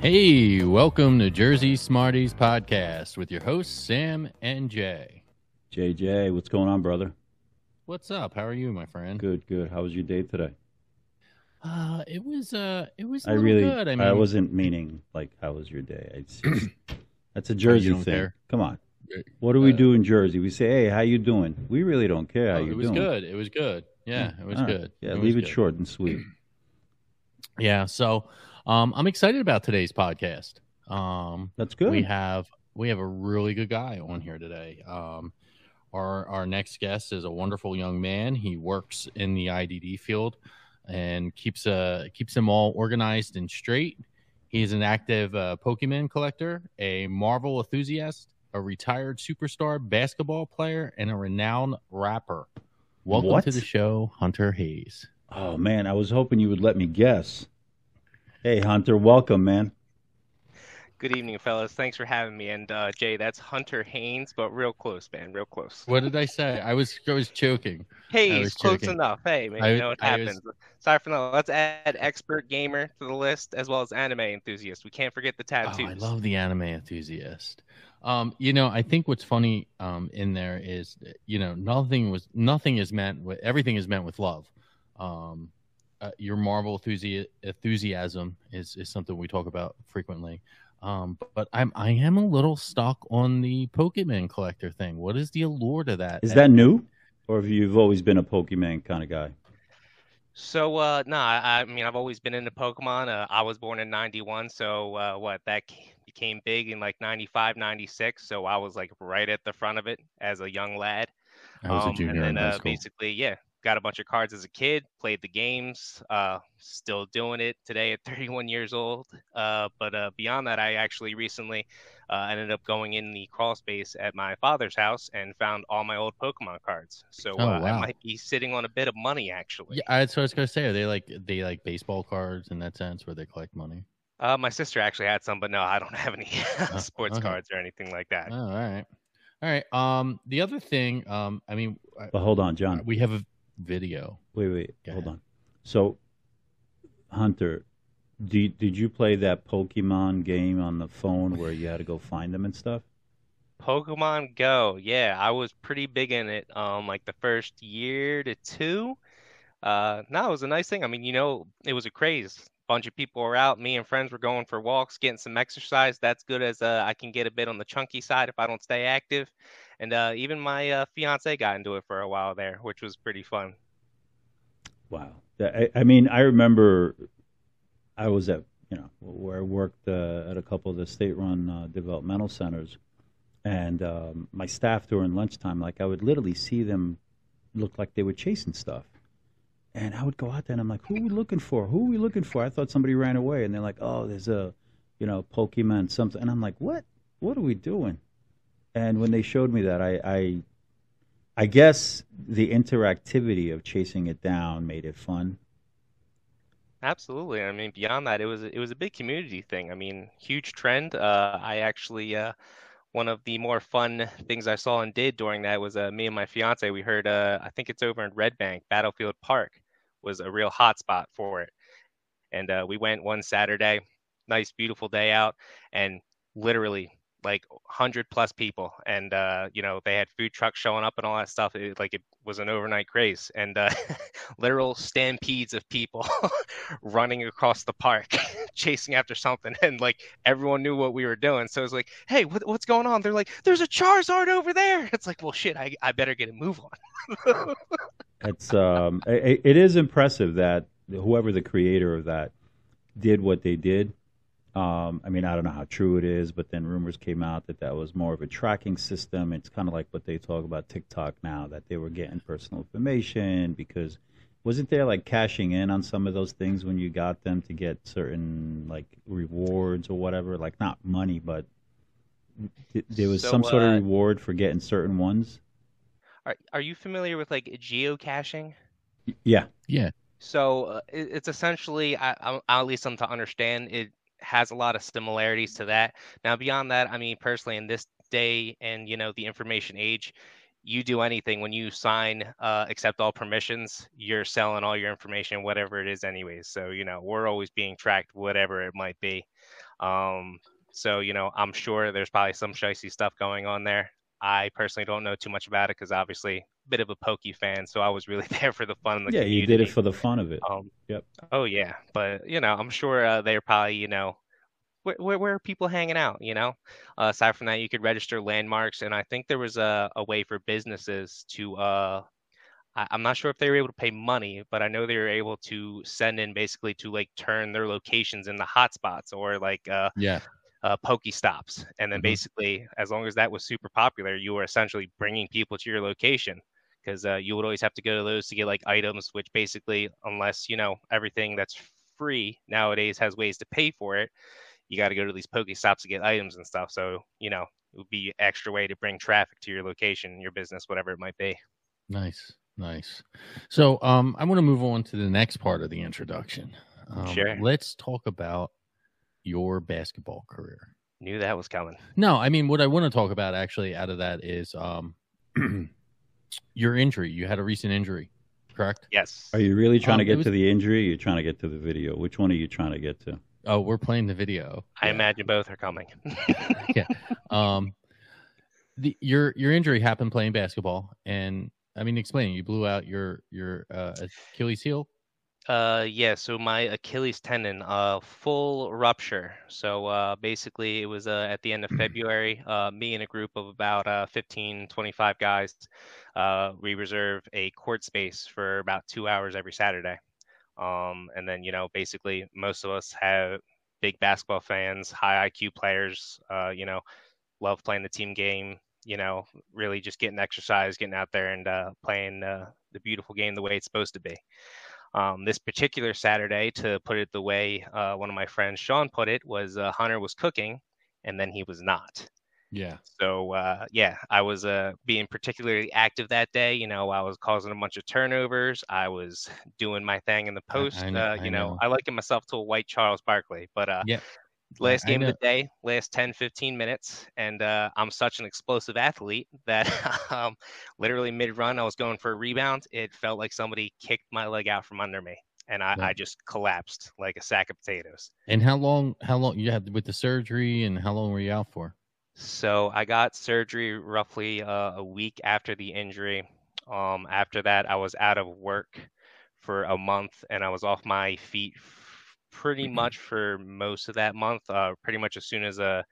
Hey, welcome to Jersey Smarties Podcast with your hosts, Sam and Jay. JJ, what's going on, brother? What's up? How are you, my friend? Good, good. How was your day today? Uh, it was uh, it was. I really, good. I, mean, I wasn't meaning like how was your day. It's that's a Jersey thing. Care? Come on, what do we uh, do in Jersey? We say, "Hey, how you doing?" We really don't care how oh, you doing. It was good. It was good. Yeah, it was All good. Yeah, it leave it short and sweet. yeah. So, um, I'm excited about today's podcast. Um, that's good. We have we have a really good guy on here today. Um, our our next guest is a wonderful young man. He works in the IDD field and keeps uh keeps them all organized and straight. He's an active uh, Pokemon collector, a Marvel enthusiast, a retired superstar basketball player, and a renowned rapper. Welcome what? to the show, Hunter Hayes. Oh man, I was hoping you would let me guess. Hey Hunter, welcome, man. Good evening, fellas. Thanks for having me. And uh, Jay, that's Hunter Haines, but real close, man, real close. What did I say? I was I was choking. Hey, was close choking. enough. Hey, man, I, you know what happens. Was... Sorry for that. Let's add expert gamer to the list as well as anime enthusiast. We can't forget the tattoos. Oh, I love the anime enthusiast. Um, you know, I think what's funny um, in there is, you know, nothing was nothing is meant with everything is meant with love. Um, uh, your Marvel enthusi- enthusiasm is is something we talk about frequently. Um, but I'm I am a little stuck on the Pokemon collector thing. What is the allure to that? Is that new, or have you always been a Pokemon kind of guy? So uh, no, I, I, mean I've always been into Pokemon. Uh, I was born in '91, so uh, what that became big in like 95, 96. So I was like right at the front of it as a young lad. I was um, a junior and then, uh, basically, yeah, got a bunch of cards as a kid, played the games, uh, still doing it today at 31 years old. Uh, but uh, beyond that, I actually recently uh, ended up going in the crawl space at my father's house and found all my old Pokemon cards. So oh, uh, wow. I might be sitting on a bit of money actually. Yeah, that's what I was gonna say. Are they like they like baseball cards in that sense where they collect money? Uh, my sister actually had some, but no, I don't have any sports okay. cards or anything like that. Oh, all right. All right. Um, the other thing, um, I mean, but hold on, John. We have a video. Wait, wait, Go hold ahead. on. So, Hunter, did did you play that Pokemon game on the phone where you had to go find them and stuff? Pokemon Go, yeah, I was pretty big in it. Um, like the first year to two. Uh, no, it was a nice thing. I mean, you know, it was a craze. Bunch of people were out. Me and friends were going for walks, getting some exercise. That's good as uh, I can get a bit on the chunky side if I don't stay active and uh, even my uh, fiance got into it for a while there, which was pretty fun. Wow, I, I mean, I remember I was at you know where I worked uh, at a couple of the state-run uh, developmental centers, and um, my staff during lunchtime, like I would literally see them look like they were chasing stuff. And I would go out there and I'm like, who are we looking for? Who are we looking for? I thought somebody ran away. And they're like, oh, there's a, you know, Pokemon something. And I'm like, what? What are we doing? And when they showed me that, I, I, I guess the interactivity of chasing it down made it fun. Absolutely. I mean, beyond that, it was it was a big community thing. I mean, huge trend. Uh, I actually uh, one of the more fun things I saw and did during that was uh, me and my fiance. We heard uh, I think it's over in Red Bank, Battlefield Park was a real hot spot for it, and uh, we went one Saturday. Nice, beautiful day out, and literally like 100 plus people and uh, you know they had food trucks showing up and all that stuff it, like it was an overnight craze and uh, literal stampedes of people running across the park chasing after something and like everyone knew what we were doing so it's like hey what, what's going on? They're like there's a charizard over there. It's like well shit i, I better get a move on. It's um it, it is impressive that whoever the creator of that did what they did um, I mean, I don't know how true it is, but then rumors came out that that was more of a tracking system. It's kind of like what they talk about TikTok now, that they were getting personal information because wasn't there like cashing in on some of those things when you got them to get certain like rewards or whatever, like not money, but th- there was so, some sort of uh, reward for getting certain ones. Are Are you familiar with like geocaching? Yeah. Yeah. So uh, it, it's essentially, I, I, at least I'm to understand it has a lot of similarities to that. Now, beyond that, I mean, personally, in this day and you know the information age, you do anything when you sign uh, accept all permissions, you're selling all your information, whatever it is, anyways. So you know we're always being tracked, whatever it might be. Um, so you know, I'm sure there's probably some shicey stuff going on there. I personally don't know too much about it because obviously bit of a pokey fan, so I was really there for the fun. The yeah, community. you did it for the fun of it. Um, Yep. Oh yeah, but you know, I'm sure uh, they're probably you know, where, where where are people hanging out? You know, uh, aside from that, you could register landmarks, and I think there was a a way for businesses to. Uh, I, I'm not sure if they were able to pay money, but I know they were able to send in basically to like turn their locations into hotspots or like uh, Yeah. uh, Pokey stops, and then Mhm. basically, as long as that was super popular, you were essentially bringing people to your location because uh, you would always have to go to those to get like items, which basically, unless you know everything that's free nowadays has ways to pay for it, you got to go to these Pokey stops to get items and stuff. So you know, it would be extra way to bring traffic to your location, your business, whatever it might be. Nice. Nice. So um I want to move on to the next part of the introduction. Um, Sure. Let's talk about your basketball career. Knew that was coming. No, I mean what I want to talk about actually out of that is um your injury. You had a recent injury, correct? Yes. Are you really trying Um, to get was- to the injury? Or you're trying to get to the video. Which one are you trying to get to? Oh, we're playing the video. I Yeah. imagine both are coming. Yeah. Um the your your injury happened playing basketball and I mean explain you blew out your your uh Achilles heel? Uh, yeah, so my Achilles tendon, uh, full rupture. So uh, basically, it was uh, at the end of February. Uh, me and a group of about uh, 15, 25 guys, uh, we reserve a court space for about two hours every Saturday. Um, and then, you know, basically, most of us have big basketball fans, high IQ players, uh, you know, love playing the team game, you know, really just getting exercise, getting out there and uh, playing uh, the beautiful game the way it's supposed to be. Um, this particular Saturday, to put it the way uh, one of my friends, Sean, put it, was uh, Hunter was cooking and then he was not. Yeah. So, uh, yeah, I was uh, being particularly active that day. You know, I was causing a bunch of turnovers. I was doing my thing in the post. I know- uh, I you know, know. I liken myself to a white Charles Barkley, but uh, Yeah. Last game of the day, last 10, 15 minutes. And uh, I'm such an explosive athlete that um, literally mid run, I was going for a rebound. It felt like somebody kicked my leg out from under me. And I, Yeah. I just collapsed like a sack of potatoes. And how long how long you had with the surgery and how long were you out for? So I got surgery roughly uh, a week after the injury. Um, after that, I was out of work for a month and I was off my feet pretty much for most of that month. Uh, pretty much as soon as uh,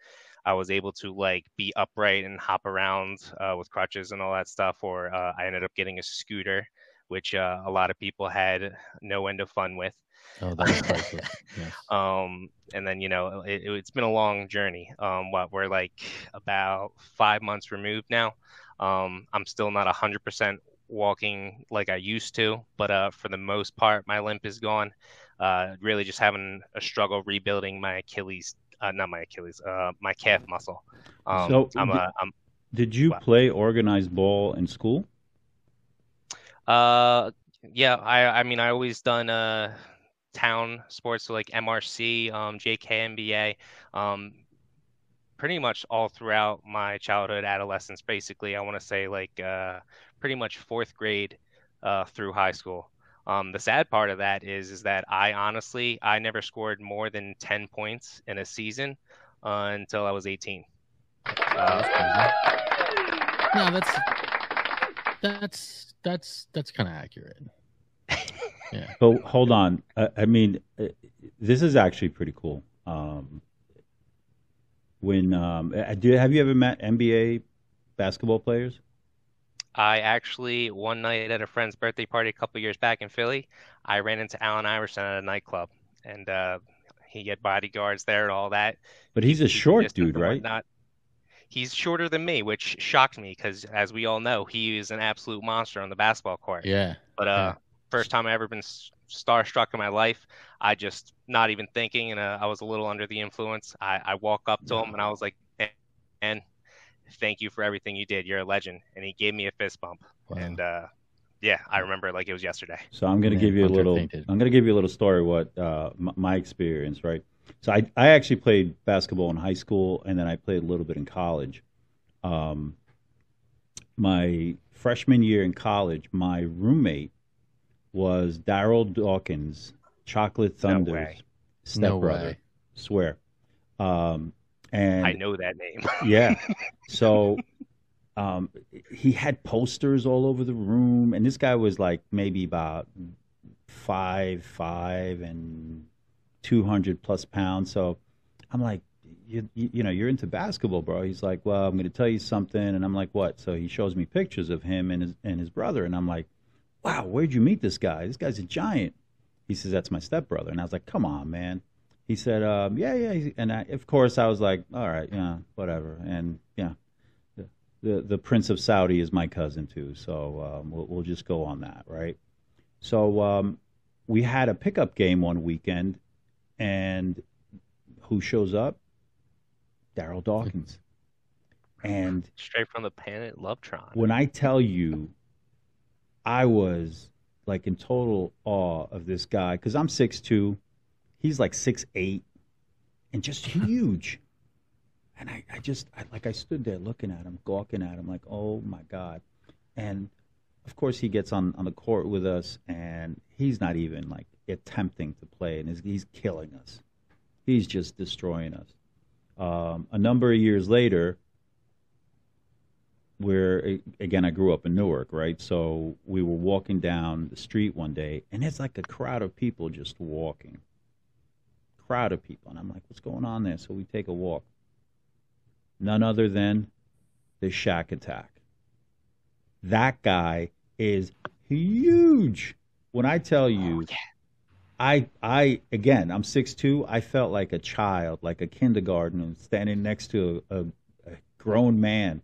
I was able to like be upright and hop around uh, with crutches and all that stuff, or uh, I ended up getting a scooter, which uh, a lot of people had no end of fun with. Oh, that was yes. Um, and then you know it, it's been a long journey. Um, what we're like about five months removed now. Um, I'm still not hundred percent walking like I used to, but uh, for the most part, my limp is gone. Uh, really just having a struggle rebuilding my Achilles, uh, not my Achilles, uh, my calf muscle. Um, So, I'm, did- uh, I'm Did you Wow. play organized ball in school? Uh, yeah, I I mean I always done uh town sports so like MRC, um, JKNBA, um, pretty much all throughout my childhood, adolescence. Basically, I want to say like uh pretty much fourth grade uh through high school. Um, the sad part of that is is that I honestly I never scored more than 10 points in a season uh, until I was 18. Uh, No, that's that's that's that's kind of accurate. Yeah. So hold on. I, I mean, uh, this is actually pretty cool. Um, when um, uh, do have you ever met NBA basketball players? I actually one night at a friend's birthday party a couple years back in Philly, I ran into Allen Iverson at a nightclub, and uh, he had bodyguards there and all that. But he's a He's short distant dude, right? whatnot. He's shorter than me, which shocked me because, as we all know, he is an absolute monster on the basketball court. Yeah. But uh, Yeah. first time I ever been s- starstruck in my life, I just not even thinking, and uh, I was a little under the influence. I, I walk up to him and I was like, "Man, thank you for everything you did. You're a legend." And he gave me a fist bump, Wow. and uh, yeah, I remember it like it was yesterday. So I'm going to Man, give you a little. fainted. I'm going to give you a little story what uh, m- my experience, right? So I I actually played basketball in high school, and then I played a little bit in college. Um, my freshman year in college, my roommate was Darryl Dawkins, Chocolate No Thunder's way. stepbrother. No way. Swear. Um, and I know that name. yeah. So um, he had posters all over the room, and this guy was like maybe about five five and two hundred plus pounds. So I'm like, you, you, you know, you're into basketball, bro. He's like, well, I'm going to tell you something, and I'm like, what? So he shows me pictures of him and his and his brother, and I'm like, wow, where'd you meet this guy? This guy's a giant. He says that's my stepbrother, and I was like, come on, man. He said, um, yeah, yeah, and I, of course I was like, all right, yeah, whatever, and yeah, the the, the Prince of Saudi is my cousin too, so um, we'll, we'll just go on that, right? So um, we had a pickup game one weekend, and who shows up? Darryl Dawkins. And straight from the planet Lovetron. When I tell you, I was like in total awe of this guy because I'm six two, he's like six eight, and just huge. and I, I just I, like I stood there looking at him, gawking at him, like, oh my god. And of course, he gets on on the court with us, and he's not even like attempting to play, and he's, he's killing us. He's just destroying us. Um, a number of years later, where again I grew up in Newark, right? So we were walking down the street one day, and it's like a crowd of people just walking, crowd of people, and I'm like, "What's going on there?" So we take a walk. None other than the Shaq Attack. That guy is huge. When I tell you, Oh, yeah. I I again, I'm six two. I felt like a child, like a kindergartner, standing next to a, a, a grown man,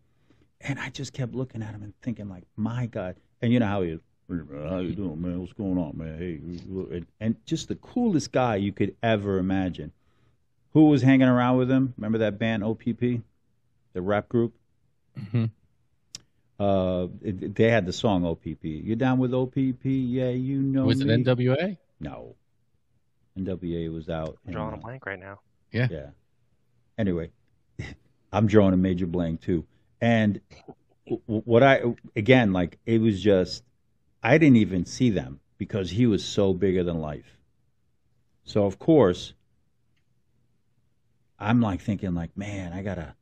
and I just kept looking at him and thinking, like, my God. And you know how he is. How you doing, man? What's going on, man? Hey, and just the coolest guy you could ever imagine. Who was hanging around with him? Remember that band OPP, the rap group? Mhm. Uh, it, they had the song OPP. You down with OPP? Yeah, you know. Was it. NWA? No. NWA was out. I'm drawing uh, a blank right now. yeah. Yeah. Anyway, I'm drawing a major blank too. And w- w- what I again like it was just I didn't even see them because he was so bigger than life. So of course I'm like thinking like, man, I gotta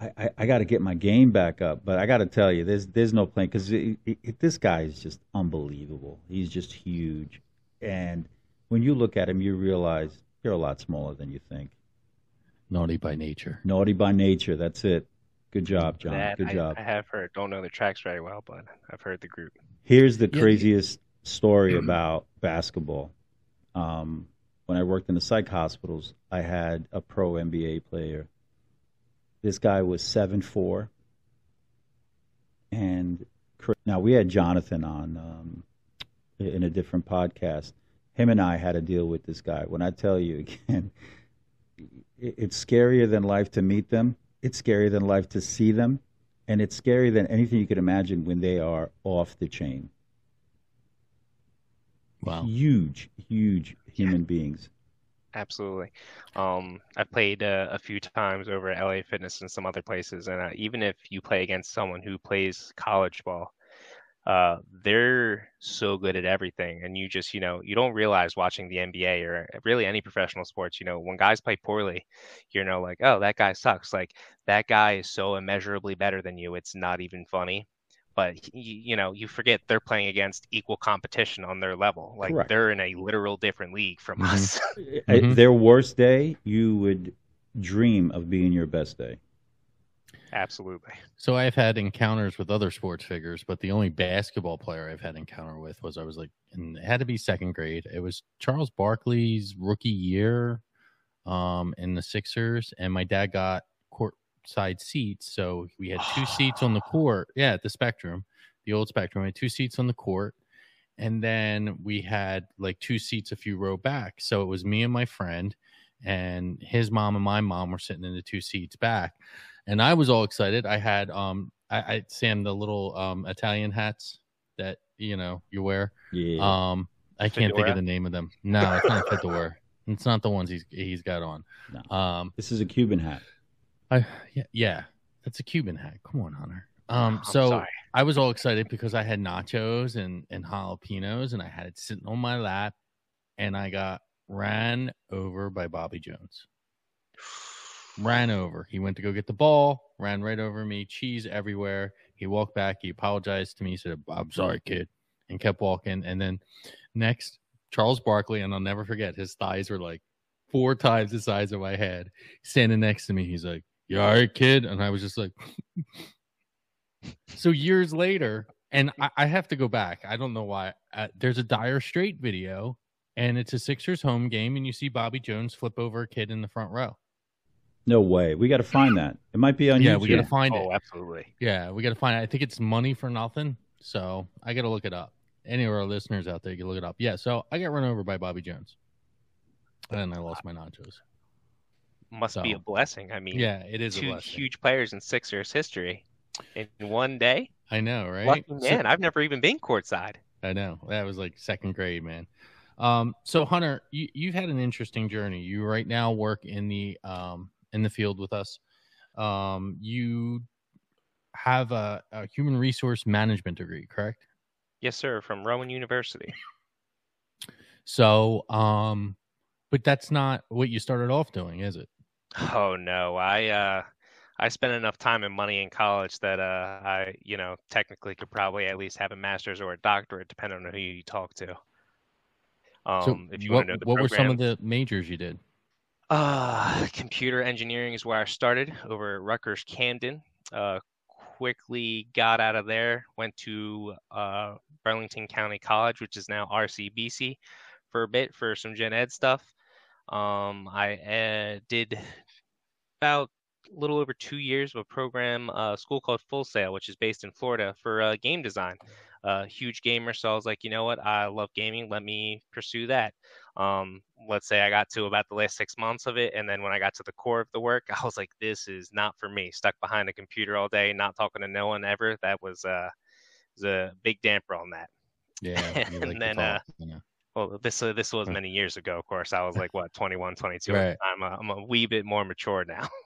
I, I, I got to get my game back up, but I got to tell you, there's there's no plan because this guy is just unbelievable. He's just huge, and when you look at him, you realize you're a lot smaller than you think. Naughty by nature. Naughty by nature. That's it. Good job, John. that Good I, job. I have heard. Don't know the tracks very well, but I've heard the group. Here's the craziest story about basketball. Um, when I worked in the psych hospitals, I had a pro NBA player. This guy was seven four, and now we had Jonathan on um, in a different podcast. Him and I had to deal with this guy. When I tell you again, it's scarier than life to meet them. It's scarier than life to see them, and it's scarier than anything you could imagine when they are off the chain. Wow. Huge, huge human beings. Absolutely. Um, I've played uh, a few times over at LA Fitness and some other places, and uh, even if you play against someone who plays college ball, uh, they're so good at everything, and you just, you know, you don't realize watching the NBA or really any professional sports, you know, when guys play poorly, you know, like, oh, that guy sucks. Like that guy is so immeasurably better than you, it's not even funny. But you, you know, you forget they're playing against equal competition on their level. Like Correct. they're in a literal different league from Mhm. us. At Mhm. Their worst day, you would dream of being your best day. Absolutely. So I've had encounters with other sports figures, but the only basketball player I've had encounter with was I was like, and it had to be second grade. It was Charles Barkley's rookie year um, in the Sixers, and my dad got court side seats, so we had two seats on the court. Yeah, at the Spectrum, the old Spectrum. We had two seats on the court, and then we had like two seats a few row back. So it was me and my friend, and his mom and my mom were sitting in the two seats back and I was all excited. I had um I, I Sam the little um Italian hats that you know you wear. Yeah. Um I can't think of the name of them. No, it's not a fedora. It's not the ones he's he's got on. No. Um this is a Cuban hat. I yeah, yeah. That's a Cuban hat. Come on, Hunter. Um I'm so sorry. I was all excited because I had nachos and and jalapenos and I had it sitting on my lap and I got ran over by Bobby Jones. Ran over. He went to go get the ball, ran right over me, cheese everywhere. He walked back. He apologized to me. He said, I'm sorry, kid, and kept walking. And then next, Charles Barkley, and I'll never forget, his thighs were like four times the size of my head. Standing next to me, he's like, You all right, kid? And I was just like, So years later, and I, I, have to go back. I don't know why. Uh, there's a Dire Straits video, and it's a Sixers home game, and you see Bobby Jones flip over a kid in the front row. No way. We got to find that. It might be on yeah, YouTube. we got to find it. oh, it. absolutely. Yeah, we got to find it. I think it's money for nothing. So I got to look it up. Any of our listeners out there, you can look it up. Yeah, so I got run over by Bobby Jones, and I lost my nachos. Must So- be a blessing. I mean, Yeah, it is two blessing. huge players in Sixers history in one day. I know, right? Lucky So- man, I've never even been courtside. I know that was like second grade, man. Um, so Hunter, you, you've had an interesting journey. You right now work in the um, in the field with us. Um, you have a, a human resource management degree, correct? Yes, sir, from Rowan University. So, um, but that's not what you started off doing, is it? Oh no, I uh I spent enough time and money in college that uh I, you know, technically could probably at least have a master's or a doctorate depending on who you talk to. Um so, if you what, want to know the what were some of the majors you did? Uh, computer engineering is where I started over at Rutgers Camden. Uh, quickly got out of there, went to uh, Burlington County College, which is now RCBC, for a bit for some gen ed stuff. Um, I uh, did about a little over two years of a program, uh, school called Full Sail, which is based in Florida for uh, game design. Uh, huge gamer, so I was like, you know what, I love gaming. Let me pursue that. Um let's say i got to about the last six months of it and then when i got to the core of the work i was like this is not for me. Stuck behind a computer all day not talking to no one ever. That was uh was a big damper on that. Yeah, And like then, talk, uh, well this uh, this was many years ago of course. I was like what 21 22 at Right. the time. Uh, i'm a wee bit more mature now.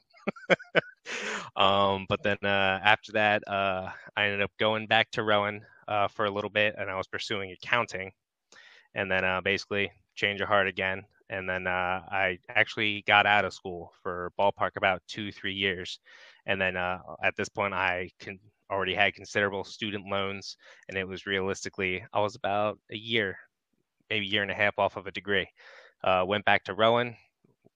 Um but then uh after that uh i ended up going back to rowan uh for a little bit and i was pursuing accounting. And then uh basically change of heart again. And then uh i actually got out of school for ballpark about two three years. And then uh at this point i can already had considerable student loans and it was realistically i was about a year maybe year and a half off of a degree. Uh, went back to rowan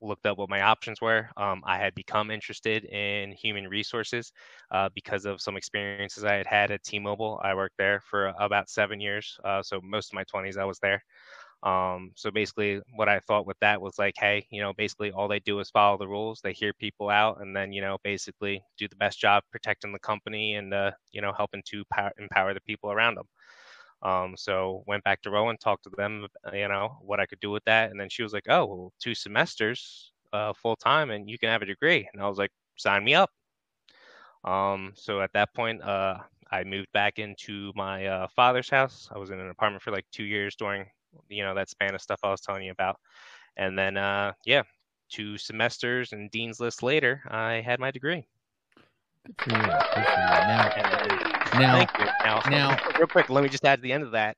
looked up what my options were. Um, i had become interested in human resources uh, because of some experiences i had had at t-mobile. I worked there for about seven years uh, so most of my 20s i was there. Um, so basically what i thought with that was like hey you know basically all they do is follow the rules. They hear people out and then you know basically do the best job protecting the company and uh, you know helping to power, empower the people around them um, so went back to Rowan, talked to them, you know, what I could do with that. And then she was like, oh, well, two semesters uh, full time and you can have a degree. And I was like, sign me up. Um, so at that point, uh, I moved back into my uh, father's house. I was in an apartment for like two years during, you know, that span of stuff I was telling you about. And then, uh, yeah, two semesters and dean's list later, I had my degree. Good for you. Good for you. Now, now, Now, now- real quick, let me just add to the end of that.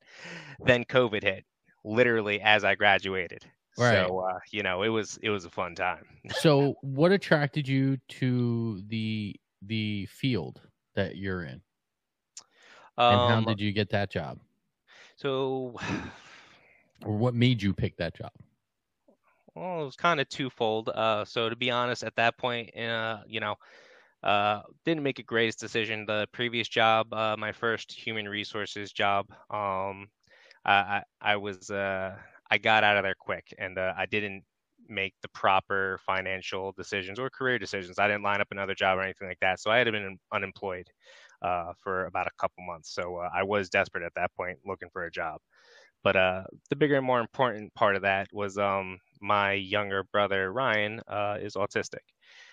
Then COVID hit, literally as I graduated. Right. So uh, you know, it was it was a fun time. so what attracted you to the the field that you're in, and how Um, did you get that job, so or what made you pick that job? well, it was kind of twofold. Uh, so to be honest, at that point, uh, you know, uh, didn't make a greatest decision. The previous job, uh, my first human resources job, um, I, I, was uh, I got out of there quick, and uh, I didn't make the proper financial decisions or career decisions. I didn't line up another job or anything like that, so I had been unemployed uh, for about a couple months. So uh, I was desperate at that point, looking for a job. But uh, the bigger and more important part of that was um, my younger brother Ryan uh, is autistic.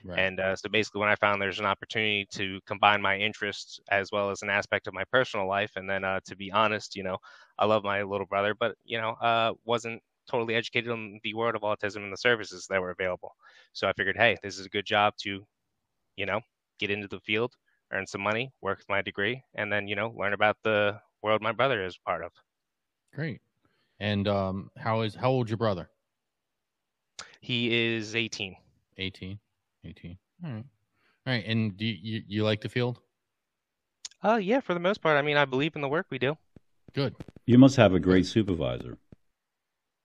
Right. And uh, so basically, when I found there's an opportunity to combine my interests as well as an aspect of my personal life, and then uh, to be honest, you know, I love my little brother, but you know, uh, wasn't totally educated on the world of autism and the services that were available. So I figured, hey, this is a good job to, you know, get into the field, earn some money, work with my degree, and then you know, learn about the world my brother is part of. Great. And um, how is how old your brother? He is 18. 18. 18. All right. All right. And do you, you, you like the field? Uh, yeah, for the most part. I mean, I believe in the work we do. Good. You must have a great supervisor.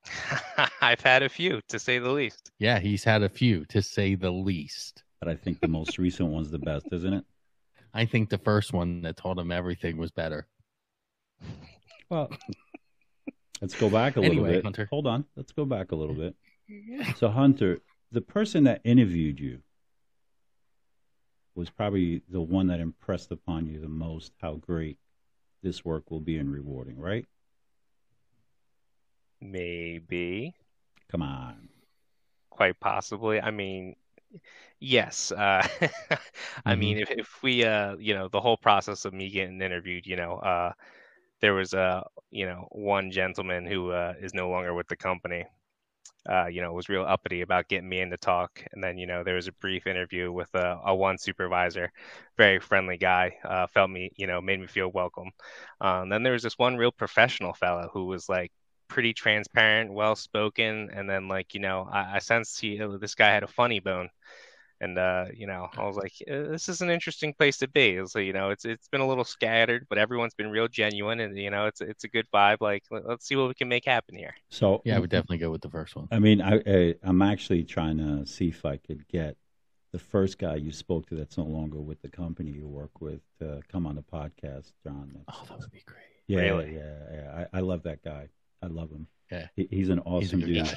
I've had a few, to say the least. Yeah, he's had a few, to say the least. But I think the most recent one's the best, isn't it? I think the first one that told him everything was better. Well, let's go back a Anyway, little bit. Hunter. Hold on. Let's go back a little bit. So, Hunter, the person that interviewed you was probably the one that impressed upon you the most how great this work will be and rewarding, right? Maybe, Come on. quite possibly. I mean, yes. Uh, I mean, if, if we, uh, you know, the whole process of me getting interviewed, you know, uh, there was uh, you know, one gentleman who uh, is no longer with the company. Uh, you know, was real uppity about getting me in to talk, and then you know there was a brief interview with a, a one supervisor, very friendly guy, uh, felt me, you know, made me feel welcome. Um, then there was this one real professional fellow who was like pretty transparent, well spoken, and then like you know I, I sensed he this guy had a funny bone, and uh, you know I was like "Uh, this is an interesting place to be. So you know it's it's been a little scattered, but everyone's been real genuine, and you know it's it's a good vibe. Like let, let's see what we can make happen here. So, Yeah, I would definitely go with the first one. I mean, I, I I'm actually trying to see if I could get the first guy you spoke to that's no longer with the company you work with to come on the podcast, John. That's- Oh, that would be great. yeah, really? yeah, yeah. I, I love that guy. I love him. Yeah. He, he's an awesome good dude. guy.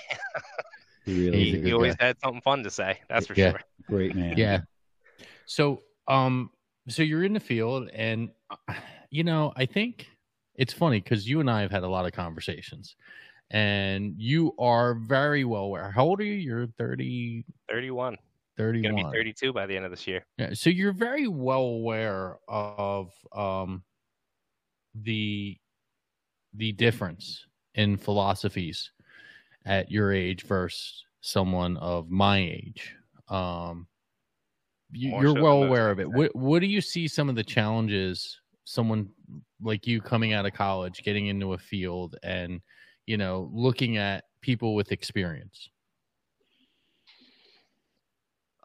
He really He's a is. good You always guy. had something fun to say, that's for Yeah. sure. Great man. Yeah. So, um, so you're in the field, and you know, I think it's funny because you and I have had a lot of conversations, and you are very well aware. How old are you? You're 30, 31. 31. Gonna be 32 by the end of this year. Yeah, so you're very well aware of um, the the difference in philosophies at your age versus someone of my age. Um, you, you're so well aware of it. What what do you see some of the challenges someone like you coming out of college, getting into a field, and you know looking at people with experience?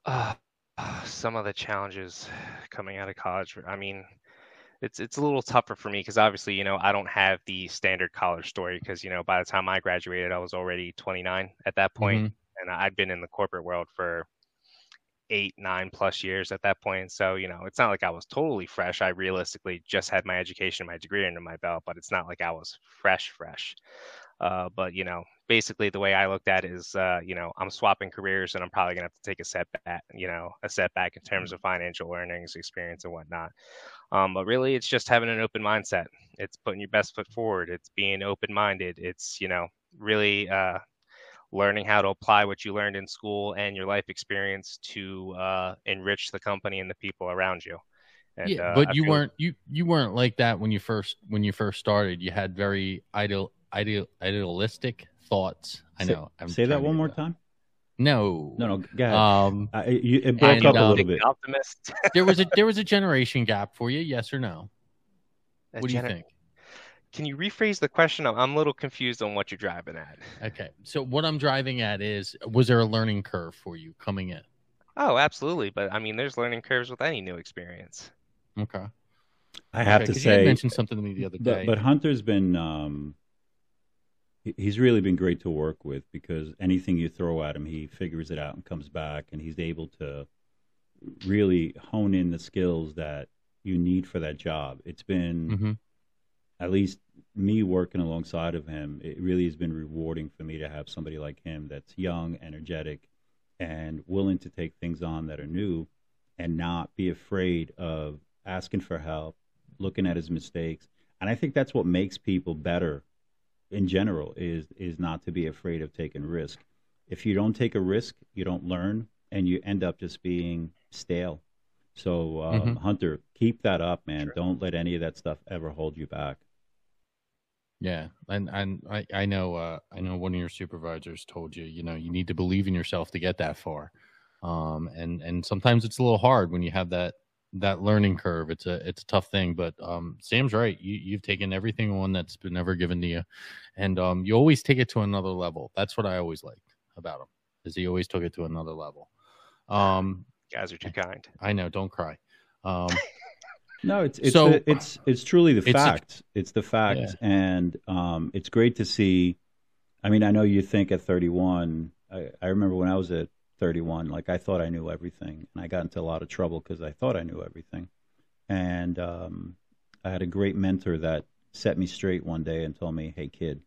Uh, some of the challenges coming out of college. I mean, it's it's a little tougher for me because obviously, you know, I don't have the standard college story because you know by the time I graduated, I was already 29 at that point, Mhm. and I'd been in the corporate world for eight, nine plus years at that point. So you know, it's not like I was totally fresh. I realistically just had my education, my degree under my belt, but it's not like I was fresh, fresh. Uh, but you know, basically the way I looked at it is, uh, you know, I'm swapping careers and I'm probably gonna have to take a setback, you know, a setback in terms of financial earnings, experience, and whatnot. Um, but really, it's just having an open mindset. It's putting your best foot forward. It's being open-minded. It's you know, really uh, learning how to apply what you learned in school and your life experience to uh, enrich the company and the people around you. And, yeah, uh, but I you feel- weren't you you weren't like that when you first when you first started. You had very ideal ideal idealistic thoughts. I Say- know. I'm Say that trying to one get more that. time. No, No, no, go ahead. Um, I, you, it broke and, up a uh, little bit. optimist. there was a there was a generation gap for you. Yes or no? A What do you gener- think? Can you rephrase the question? I'm, I'm a little confused on what you're driving at. Okay, so what I'm driving at is, was there a learning curve for you coming in? Oh, absolutely. But I mean, there's learning curves with any new experience. Okay, I have Okay, say, you had mentioned something to me the other day. but, but Hunter's been, um, he's really been great to work with because anything you throw at him, he figures it out and comes back, and he's able to really hone in the skills that you need for that job. It's been Mhm. At least me working alongside of him. It really has been rewarding for me to have somebody like him that's young, energetic, and willing to take things on that are new, and not be afraid of asking for help, looking at his mistakes. And I think that's what makes people better in general is is not to be afraid of taking risk. If you don't take a risk, you don't learn, and you end up just being stale. So, um, Mhm. Hunter, keep that up, man. Sure. Don't let any of that stuff ever hold you back. Yeah, and and I I know uh, I know one of your supervisors told you you know you need to believe in yourself to get that far, um, and and sometimes it's a little hard when you have that that learning curve. It's a it's a tough thing, but um, Sam's right. You you've taken everything on that's been ever given to you, and um, you always take it to another level. That's what I always liked about him is he always took it to another level. Um, guys are too kind. I know. Don't cry. Um, no, it's it's so, the, it's it's truly the it's facts. A, it's the fact, yeah. and um, it's great to see. I mean, I know you think at 31. I, I remember when I was at 31, like I thought I knew everything, and I got into a lot of trouble because I thought I knew everything. And um, I had a great mentor that set me straight one day and told me, "Hey, kid,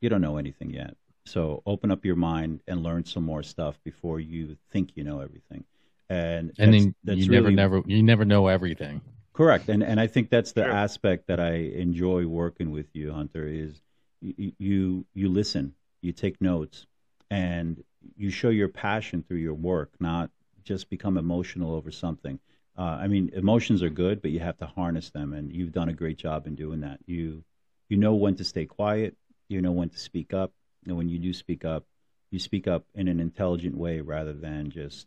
you don't know anything yet. So open up your mind and learn some more stuff before you think you know everything." And and then that's you really, never never you never know everything. Correct, and and I think that's the sure. aspect that I enjoy working with you, Hunter. Is you, you you listen, you take notes, and you show your passion through your work, not just become emotional over something. Uh, I mean, emotions are good, but you have to harness them, and you've done a great job in doing that. You you know when to stay quiet, you know when to speak up, and when you do speak up, you speak up in an intelligent way rather than just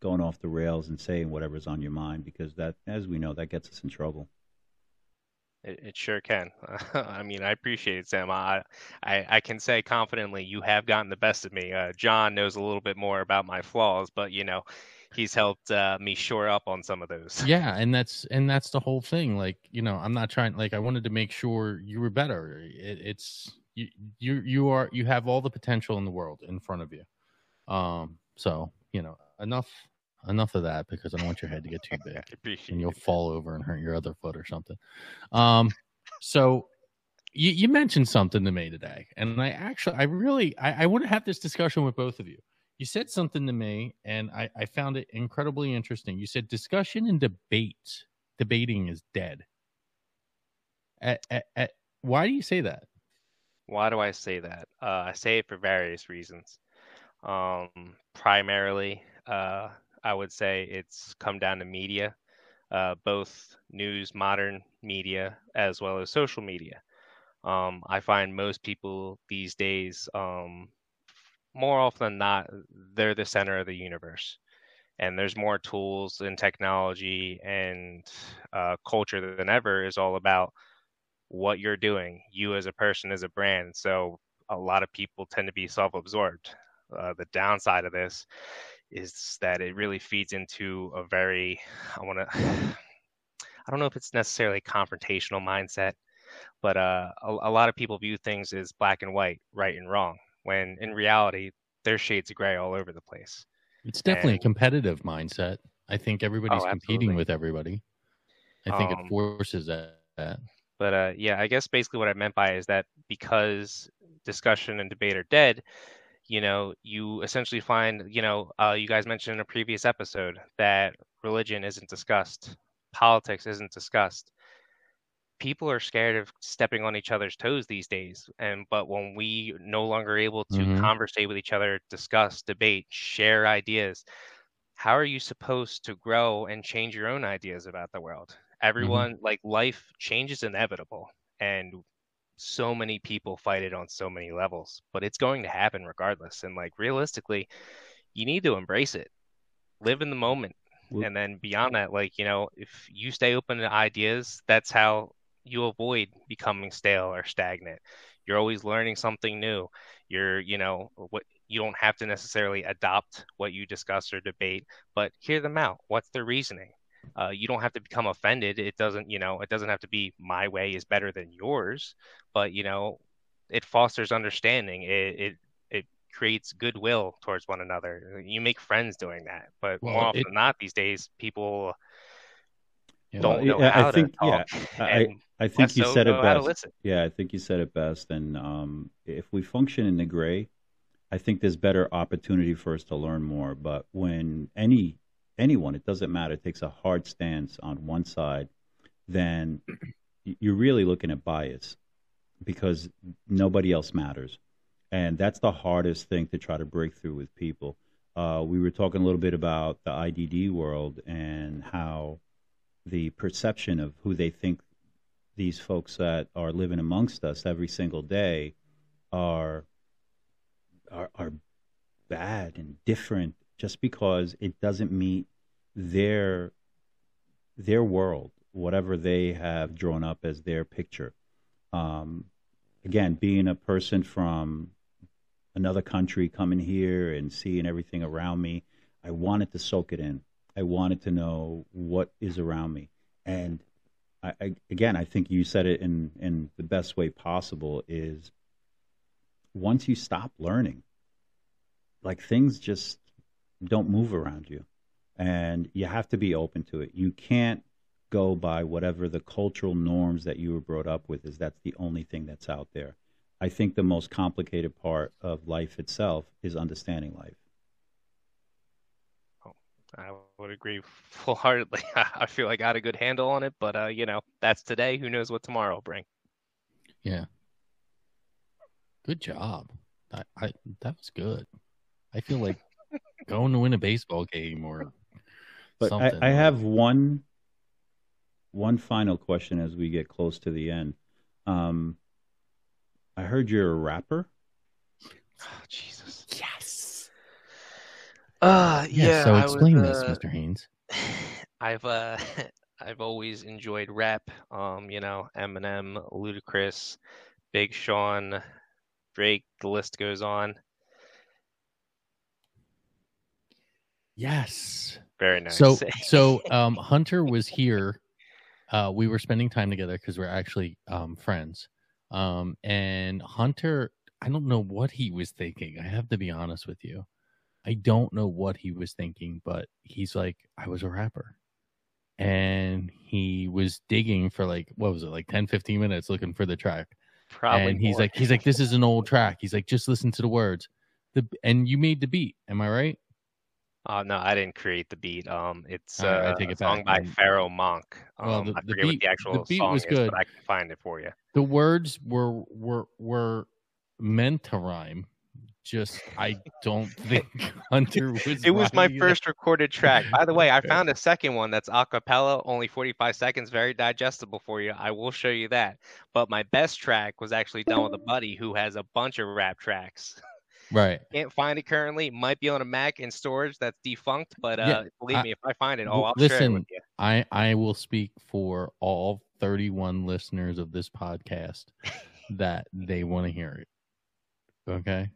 going off the rails and saying whatever's on your mind, because that, as we know, that gets us in trouble. It, it sure can. I mean, I appreciate it, Sam. I, I, I can say confidently you have gotten the best of me. Uh, John knows a little bit more about my flaws, but you know, he's helped uh, me shore up on some of those. Yeah, and that's and that's the whole thing. Like you know, I'm not trying. Like I wanted to make sure you were better. It, it's you you you are you have all the potential in the world in front of you. Um. So you know, enough enough of that because I don't want your head to get too big and you'll fall over and hurt your other foot or something. Um. So you, you mentioned something to me today, and I actually, I really, I, I want to have this discussion with both of you you said something to me and I, I found it incredibly interesting. You said discussion and debate, debating is dead. At, at, at, why do you say that? Why do I say that? Uh, I say it for various reasons. Um, primarily, uh, I would say it's come down to media, uh, both news, modern media, as well as social media. Um, I find most people these days um, more often than not, they're the center of the universe. And there's more tools and technology and uh, culture than ever is all about what you're doing, you as a person, as a brand. So a lot of people tend to be self absorbed. Uh, the downside of this is that it really feeds into a very, I want to, I don't know if it's necessarily confrontational mindset, but uh, a, a lot of people view things as black and white, right and wrong when in reality there's shades of gray all over the place. It's definitely and, a competitive mindset. I think everybody's oh, competing with everybody. I think um, it forces that. But uh, yeah, I guess basically what I meant by is that because discussion and debate are dead, you know, you essentially find, you know, uh, you guys mentioned in a previous episode that religion isn't discussed, politics isn't discussed, people are scared of stepping on each other's toes these days and but when we no longer able to mm-hmm. conversate with each other discuss debate share ideas how are you supposed to grow and change your own ideas about the world mm-hmm. everyone mm-hmm. like life change is inevitable and so many people fight it on so many levels but it's going to happen regardless and like realistically you need to embrace it live in the moment and then beyond that like you know if you stay open to ideas that's how you avoid becoming stale or stagnant. You're always learning something new. You're, you know, what you don't have to necessarily adopt what you discuss or debate, but hear them out. What's their reasoning? Uh, you don't have to become offended. It doesn't, you know, it doesn't have to be my way is better than yours, but you know, it fosters understanding. It it it creates goodwill towards one another. You make friends doing that. But well, more often it, than not, these days, people don't know how I think, talk. Yeah, I, I think you so said it best. Yeah, I think you said it best. And um, if we function in the gray, I think there's better opportunity for us to learn more. But when any anyone, it doesn't matter, takes a hard stance on one side, then you're really looking at bias because nobody else matters. And that's the hardest thing to try to break through with people. Uh, we were talking a little bit about the IDD world and how the perception of who they think these folks that are living amongst us every single day are are, are bad and different just because it doesn't meet their their world, whatever they have drawn up as their picture. Um, again, being a person from another country coming here and seeing everything around me, I wanted to soak it in. I wanted to know what is around me. And I, I, again, I think you said it in, in the best way possible is once you stop learning, like things just don't move around you. And you have to be open to it. You can't go by whatever the cultural norms that you were brought up with is that's the only thing that's out there. I think the most complicated part of life itself is understanding life. I would agree full heartedly. I feel like I got a good handle on it, but uh, you know, that's today. Who knows what tomorrow will bring? Yeah. Good job. I, I that was good. I feel like going to win a baseball game or but I, I, have one one final question as we get close to the end. Um, I heard you're a rapper. Oh, Jesus. Yes. Uh, yeah. yeah so explain was, uh, this, Mr. Haines. I've uh, I've always enjoyed rap. Um, you know, Eminem, Ludacris, Big Sean, Drake. The list goes on. Yes. Very nice. So, so um, Hunter was here. Uh, we were spending time together because we're actually um, friends. Um, and Hunter, I don't know what he was thinking. I have to be honest with you. I don't know what he was thinking, but he's like, I was a rapper. And he was digging for like, what was it, like 10, 15 minutes looking for the track. Probably. And he's more. like, he's like, this is an old track. He's like, just listen to the words. The and you made the beat. Am I right? Uh, no, I didn't create the beat. Um, it's right, I uh, take a song back. by Pharoahe Monch. Um, Well, the- I the forget what beat- the actual the beat song was is, good. but I can find it for you. The words were were were meant to rhyme. Just I don't think Hunter was. It was my it. first recorded track. By the way, I found a second one that's a cappella, only 45 seconds, very digestible for you. I will show you that. But my best track was actually done with a buddy who has a bunch of rap tracks. Right. Can't find it currently. Might be on a Mac in storage that's defunct, but uh, Yeah, believe I- me, if I find it, oh, I'll share it listen, with you. I I will speak for all 31 listeners of this podcast that they want to hear it. Okay.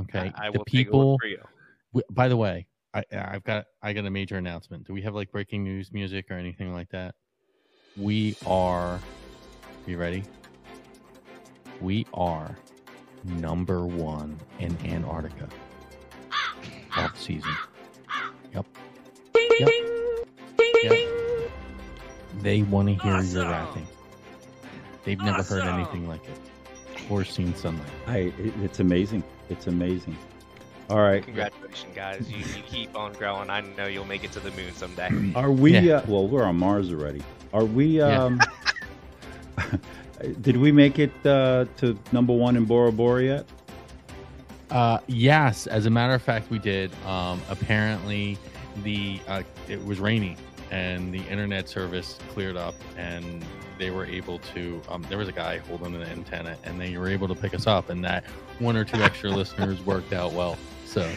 Okay. I, I the will take a people. look for you. By the way, I I've got I got a major announcement. Do we have like breaking news music or anything like that? We are. You ready? We are number one in Antarctica off season. Yep. Yep. Yep. They want to hear your rapping. They've never heard anything like it or seen sunlight. I, it, it's amazing. It's amazing. All right. Congratulations, guys. You, you keep on growing. I know you'll make it to the moon someday. Are we? Yeah. Uh, well, we're on Mars already. Are we? Yeah. Did we make it uh, to number one in Bora Bora yet? Uh, yes, as a matter of fact, we did. Um, apparently, the uh, it was rainy and the internet service cleared up, and they were able to. Um, there was a guy holding an antenna, and they were able to pick us up, and that one or two extra listeners worked out well. So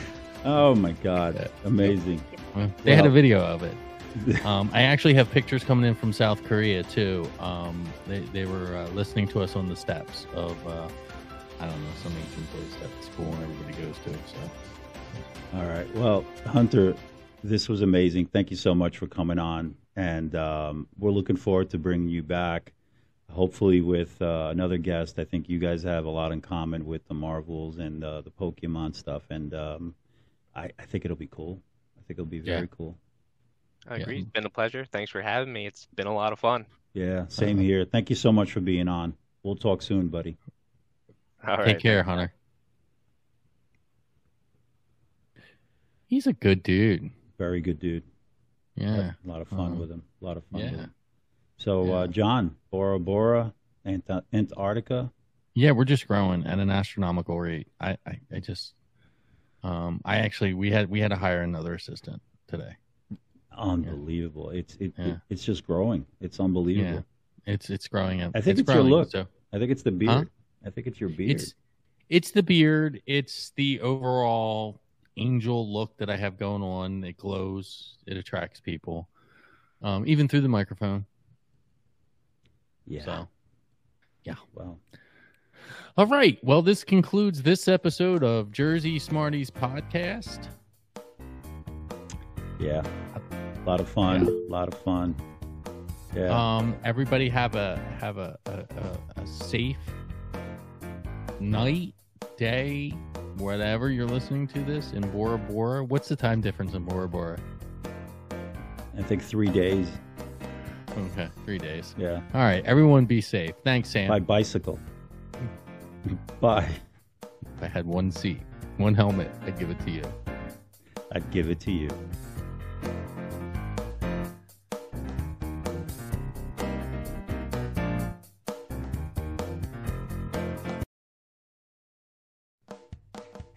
Oh my God! Amazing. well, they had a video of it. Um, I actually have pictures coming in from South Korea too. Um, they they were uh, listening to us on the steps of uh, I don't know some ancient place that school and everybody goes to. So. All right. Well, Hunter, this was amazing. Thank you so much for coming on, and um, we're looking forward to bringing you back. Hopefully, with uh, another guest. I think you guys have a lot in common with the Marvels and uh, the Pokemon stuff, and um, I, I think it'll be cool. I think it'll be very Yeah. cool. I Yeah. agree. It's been a pleasure. Thanks for having me. It's been a lot of fun. Yeah, same Uh-huh. here. Thank you so much for being on. We'll talk soon, buddy. All Take care, Hunter. He's a good dude. Very good dude. Yeah. A lot of fun Um, with him. A lot of fun with yeah. him. So, Yeah. uh, John, Bora Bora, Ant- Antarctica. Yeah, we're just growing at an astronomical rate. I, I, I just, um, I actually we had we had to hire another assistant today. Unbelievable. It's it, Yeah. it it's just growing. It's unbelievable. It's it's growing. I think it's your growing, look. So I think it's the beard. I think it's your beard. it's it's the beard. It's the overall angel look that I have going on. It glows. It attracts people, um, even through the microphone. yeah. So. Well, All right. Well, this concludes this episode of Jersey Smarties podcast. Yeah, a lot of fun. A lot of fun. Yeah. Um, everybody have a have a, a, a, a safe night, day, whatever you're listening to this in Bora Bora. What's the time difference in Bora Bora? I think three days. Okay, three days. Yeah. All right, everyone be safe. Thanks, Sam. By bicycle. Bye. If I had one seat, one helmet, I'd give it to you. I'd give it to you.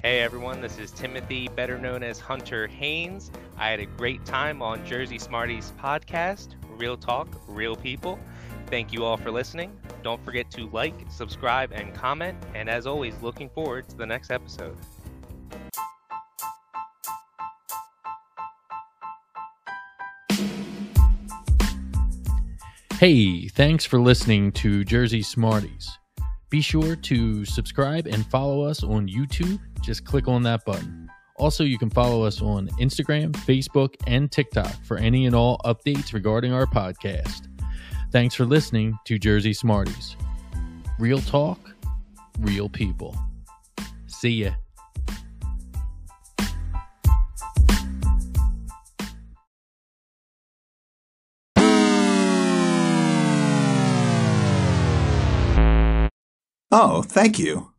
Hey everyone, this is Timothy, better known as Hunter Haines. I had a great time on Jersey Smarties podcast, Real Talk, Real People. Thank you all for listening. Don't forget to like, subscribe, and comment. And as always, looking forward to the next episode. Hey, thanks for listening to Jersey Smarties. Be sure to subscribe and follow us on YouTube. Just click on that button. Also, you can follow us on Instagram, Facebook, and TikTok for any and all updates regarding our podcast. Thanks for listening to Jersey Smarties. Real talk, real people. See ya. Oh, thank you.